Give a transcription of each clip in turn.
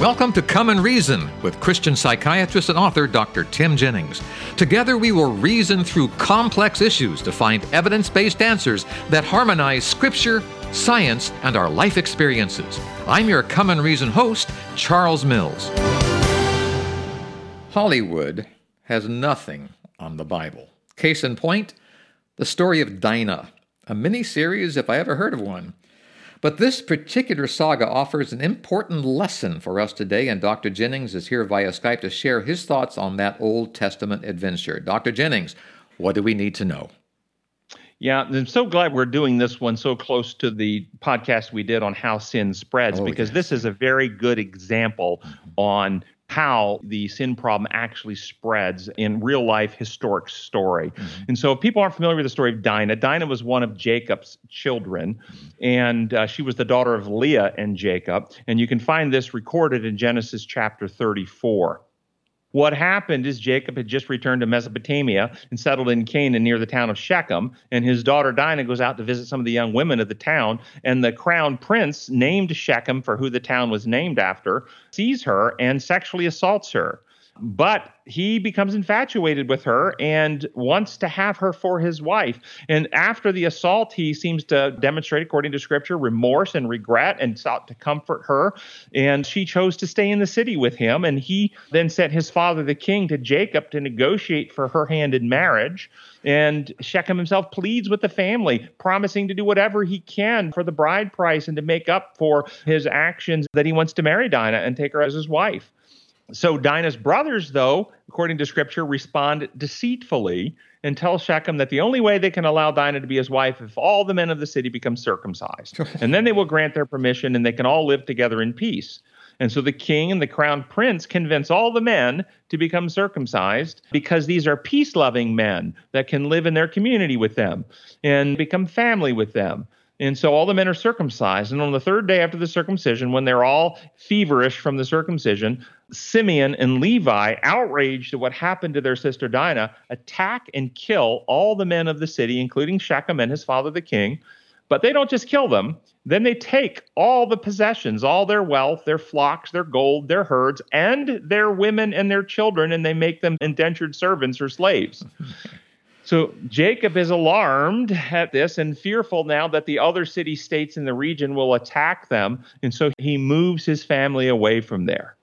Welcome to Come and Reason with Christian psychiatrist and author Dr. Tim Jennings. Together, we will reason through complex issues to find evidence based answers that harmonize Scripture, science, and our life experiences. I'm your Come and Reason host, Charles Mills. Hollywood has nothing on the Bible. Case in point, the story of Dinah, a mini series if I ever heard of one. But this particular saga offers an important lesson for us today, and Dr. Jennings is here via Skype to share his thoughts on that Old Testament adventure. Dr. Jennings, what do we need to know? Yeah, I'm so glad we're doing this one so close to the podcast we did on how sin spreads oh, because yes. this is a very good example on how the sin problem actually spreads in real life historic story. Mm-hmm. And so, if people aren't familiar with the story of Dinah, Dinah was one of Jacob's children, and uh, she was the daughter of Leah and Jacob. And you can find this recorded in Genesis chapter 34. What happened is Jacob had just returned to Mesopotamia and settled in Canaan near the town of Shechem, and his daughter Dinah goes out to visit some of the young women of the town, and the crown prince, named Shechem for who the town was named after, sees her and sexually assaults her. But he becomes infatuated with her and wants to have her for his wife. And after the assault, he seems to demonstrate, according to scripture, remorse and regret and sought to comfort her. And she chose to stay in the city with him. And he then sent his father, the king, to Jacob to negotiate for her hand in marriage. And Shechem himself pleads with the family, promising to do whatever he can for the bride price and to make up for his actions that he wants to marry Dinah and take her as his wife. So Dinah's brothers, though, according to scripture, respond deceitfully and tell Shechem that the only way they can allow Dinah to be his wife if all the men of the city become circumcised. and then they will grant their permission and they can all live together in peace. And so the king and the crown prince convince all the men to become circumcised because these are peace loving men that can live in their community with them and become family with them. And so all the men are circumcised. And on the third day after the circumcision, when they're all feverish from the circumcision, Simeon and Levi, outraged at what happened to their sister Dinah, attack and kill all the men of the city, including Shechem and his father the king. But they don't just kill them. Then they take all the possessions, all their wealth, their flocks, their gold, their herds, and their women and their children, and they make them indentured servants or slaves. So Jacob is alarmed at this and fearful now that the other city states in the region will attack them. And so he moves his family away from there.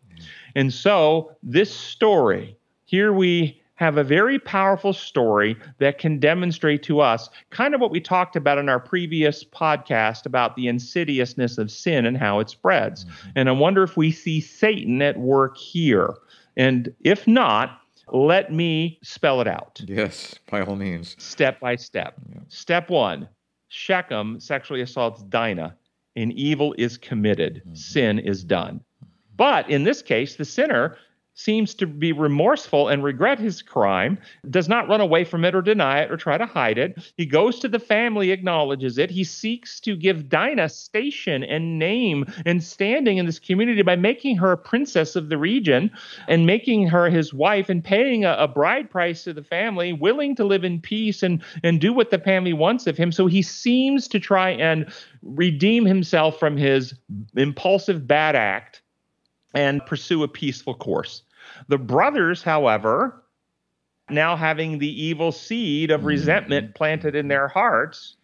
And so this story, here we have a very powerful story that can demonstrate to us kind of what we talked about in our previous podcast about the insidiousness of sin and how it spreads. Mm-hmm. And I wonder if we see Satan at work here. And if not, let me spell it out. Yes, by all means. Step by step. Yeah. Step one Shechem sexually assaults Dinah, and evil is committed, mm-hmm. sin is done. But in this case, the sinner seems to be remorseful and regret his crime, does not run away from it or deny it or try to hide it. He goes to the family, acknowledges it. He seeks to give Dinah station and name and standing in this community by making her a princess of the region and making her his wife and paying a, a bride price to the family, willing to live in peace and, and do what the family wants of him. So he seems to try and redeem himself from his impulsive bad act and pursue a peaceful course. The brothers, however, now having the evil seed of resentment mm-hmm. planted in their hearts,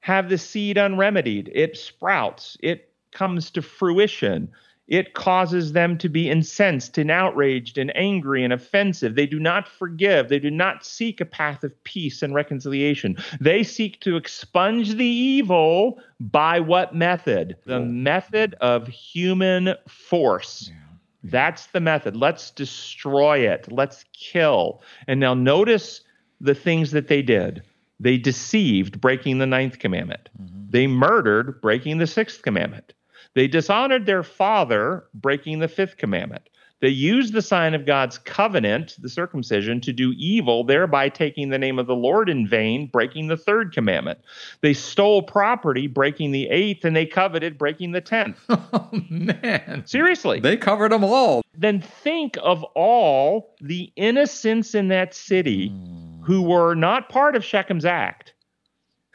have the seed unremedied. It sprouts, it comes to fruition. It causes them to be incensed and outraged and angry and offensive. They do not forgive. They do not seek a path of peace and reconciliation. They seek to expunge the evil by what method? The method of human force. Yeah. That's the method. Let's destroy it. Let's kill. And now notice the things that they did. They deceived, breaking the ninth commandment. Mm-hmm. They murdered, breaking the sixth commandment. They dishonored their father, breaking the fifth commandment. They used the sign of God's covenant, the circumcision, to do evil, thereby taking the name of the Lord in vain, breaking the third commandment. They stole property, breaking the eighth, and they coveted, breaking the tenth. Oh, man. Seriously. They covered them all. Then think of all the innocents in that city mm. who were not part of Shechem's act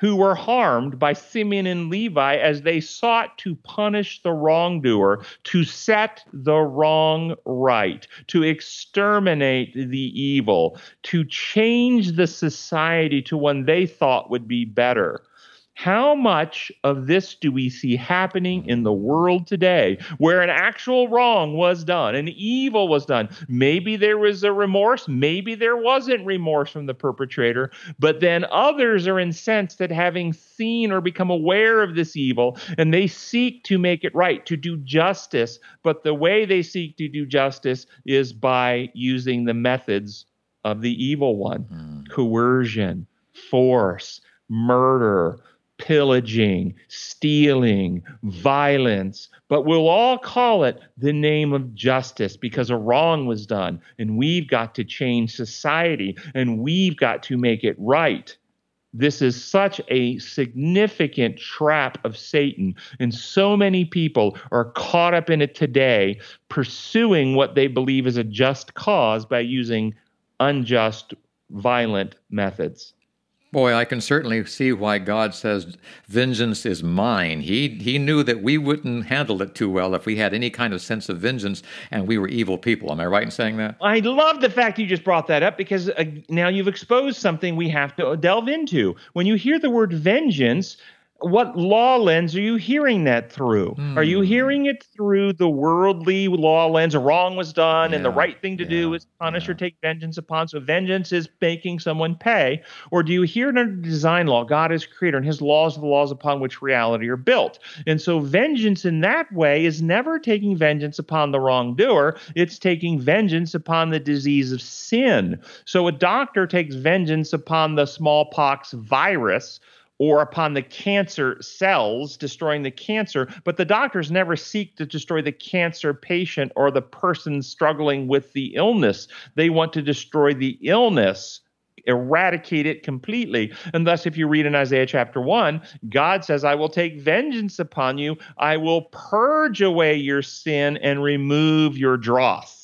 who were harmed by Simeon and Levi as they sought to punish the wrongdoer, to set the wrong right, to exterminate the evil, to change the society to one they thought would be better. How much of this do we see happening in the world today where an actual wrong was done, an evil was done? Maybe there was a remorse, maybe there wasn't remorse from the perpetrator, but then others are incensed that having seen or become aware of this evil and they seek to make it right, to do justice. But the way they seek to do justice is by using the methods of the evil one mm. coercion, force, murder pillaging, stealing, violence, but we'll all call it the name of justice because a wrong was done. And we've got to change society and we've got to make it right. This is such a significant trap of Satan. And so many people are caught up in it today, pursuing what they believe is a just cause by using unjust, violent methods. Boy, I can certainly see why God says vengeance is mine. He he knew that we wouldn't handle it too well if we had any kind of sense of vengeance and we were evil people. Am I right in saying that? I love the fact you just brought that up because uh, now you've exposed something we have to delve into. When you hear the word vengeance, what law lens are you hearing that through? Mm. Are you hearing it through the worldly law lens? A wrong was done, yeah, and the right thing to yeah, do is punish yeah. or take vengeance upon. So vengeance is making someone pay. Or do you hear it under design law? God is creator, and His laws are the laws upon which reality are built. And so vengeance in that way is never taking vengeance upon the wrongdoer. It's taking vengeance upon the disease of sin. So a doctor takes vengeance upon the smallpox virus or upon the cancer cells, destroying the cancer. But the doctors never seek to destroy the cancer patient or the person struggling with the illness. They want to destroy the illness eradicate it completely. And thus, if you read in Isaiah chapter 1, God says, I will take vengeance upon you, I will purge away your sin and remove your dross.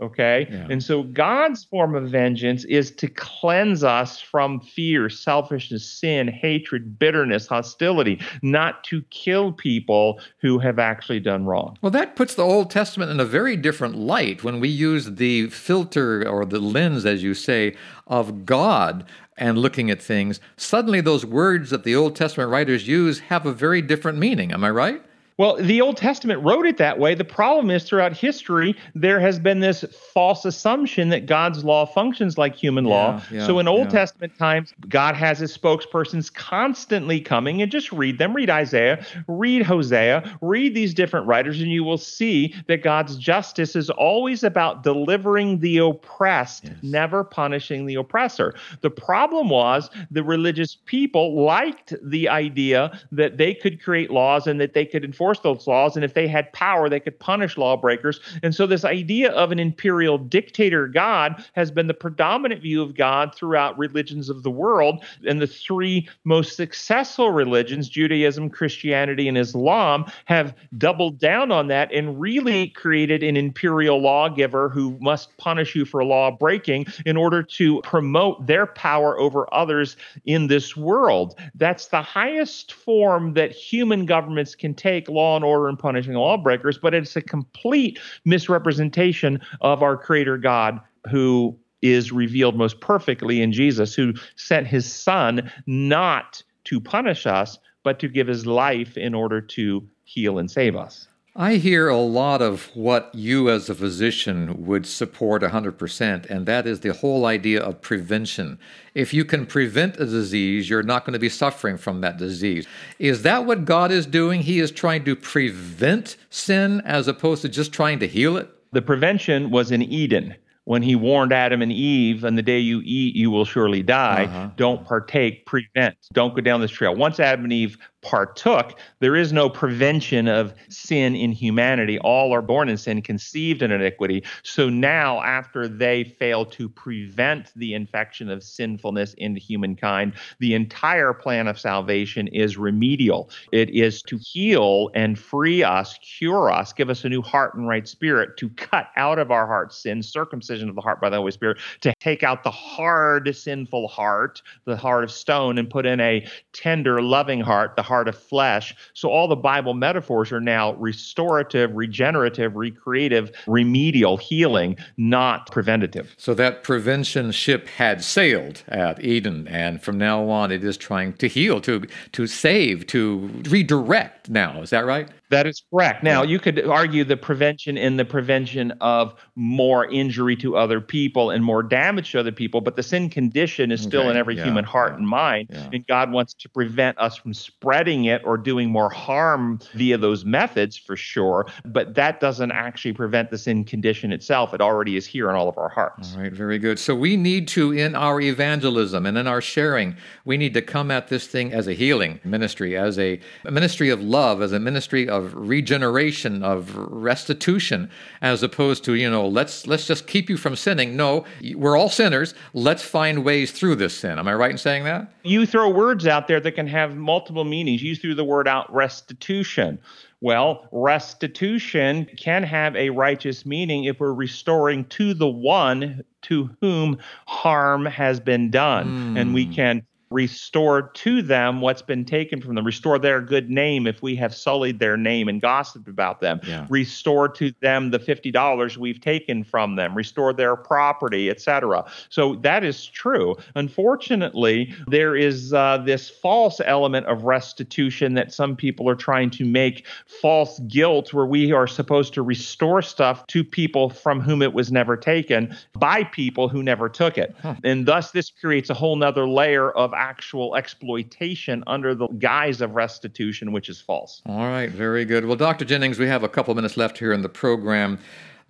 Okay. Yeah. And so God's form of vengeance is to cleanse us from fear, selfishness, sin, hatred, bitterness, hostility, not to kill people who have actually done wrong. Well, that puts the Old Testament in a very different light when we use the filter or the lens, as you say, of God and looking at things. Suddenly, those words that the Old Testament writers use have a very different meaning. Am I right? Well, the Old Testament wrote it that way. The problem is throughout history, there has been this false assumption that God's law functions like human law. Yeah, so in Old yeah. Testament times, God has his spokespersons constantly coming and just read them. Read Isaiah, read Hosea, read these different writers, and you will see that God's justice is always about delivering the oppressed, yes. never punishing the oppressor. The problem was the religious people liked the idea that they could create laws and that they could enforce enforce those laws. And if they had power, they could punish lawbreakers. And so, this idea of an imperial dictator God has been the predominant view of God throughout religions of the world. And the three most successful religions, Judaism, Christianity, and Islam, have doubled down on that and really created an imperial lawgiver who must punish you for law breaking in order to promote their power over others in this world. That's the highest form that human governments can take law and order and punishing lawbreakers, but it's a complete misrepresentation of our Creator God who is revealed most perfectly in Jesus, who sent his Son not to punish us, but to give his life in order to heal and save us. I hear a lot of what you as a physician would support 100%, and that is the whole idea of prevention. If you can prevent a disease, you're not going to be suffering from that disease. Is that what God is doing? He is trying to prevent sin as opposed to just trying to heal it? The prevention was in Eden when he warned Adam and Eve, "On the day you eat, you will surely die. Uh-huh. Don't partake, prevent. Don't go down this trail." Once Adam and Eve partook, there is no prevention of sin in humanity. All are born in sin, conceived in iniquity. So now, after they fail to prevent the infection of sinfulness into humankind, the entire plan of salvation is remedial. It is to heal and free us, cure us, give us a new heart and right spirit, to cut out of our hearts sin, circumcision of the heart by the Holy Spirit, to take out the hard, sinful heart, the heart of stone, and put in a tender, loving heart, the heart of flesh. So all the Bible metaphors are now restorative, regenerative, recreative, remedial, healing, not preventative. So that prevention ship had sailed at Eden, and from now on it is trying to heal, to to save, to redirect now. Is that right? That is correct. Now, you could argue the prevention in the prevention of more injury to other people and more damage to other people, but the sin condition is still okay. in every yeah. human heart yeah. and mind. Yeah. And God wants to prevent us from spreading it or doing more harm via those methods for sure. But that doesn't actually prevent the sin condition itself. It already is here in all of our hearts. All right, very good. So we need to, in our evangelism and in our sharing, we need to come at this thing as a healing ministry, as a, a ministry of love, as a ministry of of regeneration, of restitution, as opposed to, you know, let's let's just keep you from sinning. No, we're all sinners. Let's find ways through this sin. Am I right in saying that? You throw words out there that can have multiple meanings. You threw the word out restitution. Well, restitution can have a righteous meaning if we're restoring to the one to whom harm has been done. Mm. And we hmm. can restore to them what's been taken from them, restore their good name if we have sullied their name and gossiped about them, yeah. restore to them the $50 we've taken from them, restore their property, etc. So that is true. Unfortunately, there is uh, this false element of restitution that some people are trying to make false guilt, where we are supposed to restore stuff to people from whom it was never taken by people who never took it. Huh. And thus, this creates a whole nother layer of actual exploitation under the guise of restitution, which is false. All right, very good. Well, Dr. Jennings, we have a couple minutes left here in the program.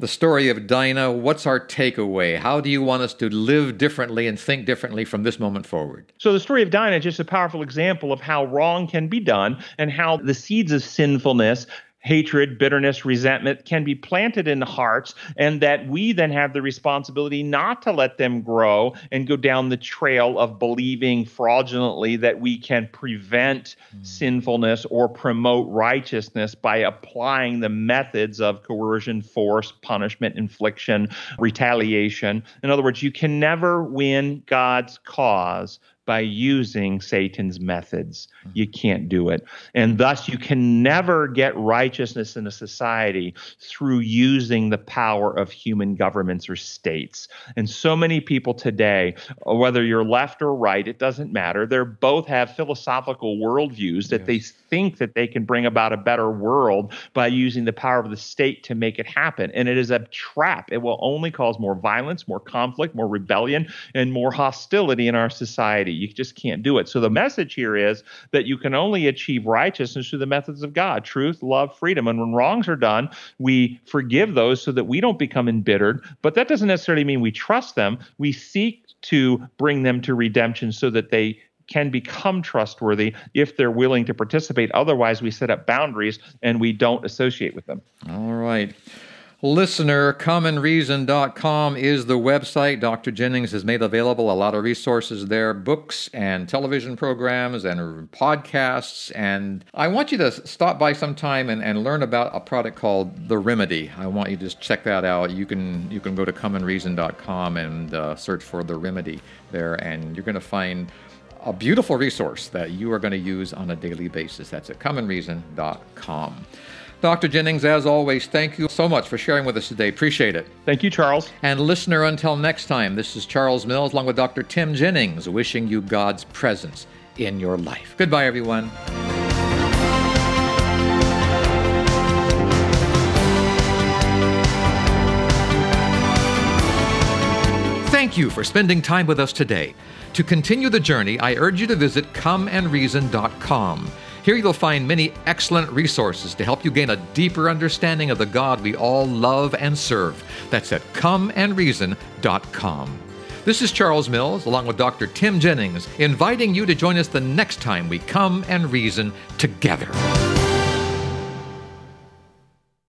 The story of Dinah, what's our takeaway? How do you want us to live differently and think differently from this moment forward? So, the story of Dinah is just a powerful example of how wrong can be done and how the seeds of sinfulness hatred, bitterness, resentment can be planted in the hearts, and that we then have the responsibility not to let them grow and go down the trail of believing fraudulently that we can prevent mm. sinfulness or promote righteousness by applying the methods of coercion, force, punishment, infliction, retaliation. In other words, you can never win God's cause by using Satan's methods. Hmm. You can't do it. And thus, you can never get righteousness in a society through using the power of human governments or states. And so many people today, whether you're left or right, it doesn't matter. They both have philosophical worldviews that yes. they think that they can bring about a better world by using the power of the state to make it happen. And it is a trap. It will only cause more violence, more conflict, more rebellion, and more hostility in our society. You just can't do it. So the message here is that you can only achieve righteousness through the methods of God truth, love, freedom. And when wrongs are done, we forgive those so that we don't become embittered. But that doesn't necessarily mean we trust them. We seek to bring them to redemption so that they can become trustworthy if they're willing to participate. Otherwise, we set up boundaries and we don't associate with them. All right. Listener, comeandreason.com is the website. Dr. Jennings has made available a lot of resources there books and television programs and podcasts. And I want you to stop by sometime and, and learn about a product called The Remedy. I want you to just check that out. You can, you can go to comeandreason.com and uh, search for The Remedy there, and you're going to find a beautiful resource that you are going to use on a daily basis. That's at comeandreason.com. Dr. Jennings, as always, thank you so much for sharing with us today. Appreciate it. Thank you, Charles. And listener, until next time, this is Charles Mills along with Dr. Tim Jennings wishing you God's presence in your life. Goodbye, everyone. Thank you for spending time with us today. To continue the journey, I urge you to visit comeandreason.com. Here you'll find many excellent resources to help you gain a deeper understanding of the God we all love and serve. That's at comeandreason.com. This is Charles Mills, along with Dr. Tim Jennings, inviting you to join us the next time we come and reason together.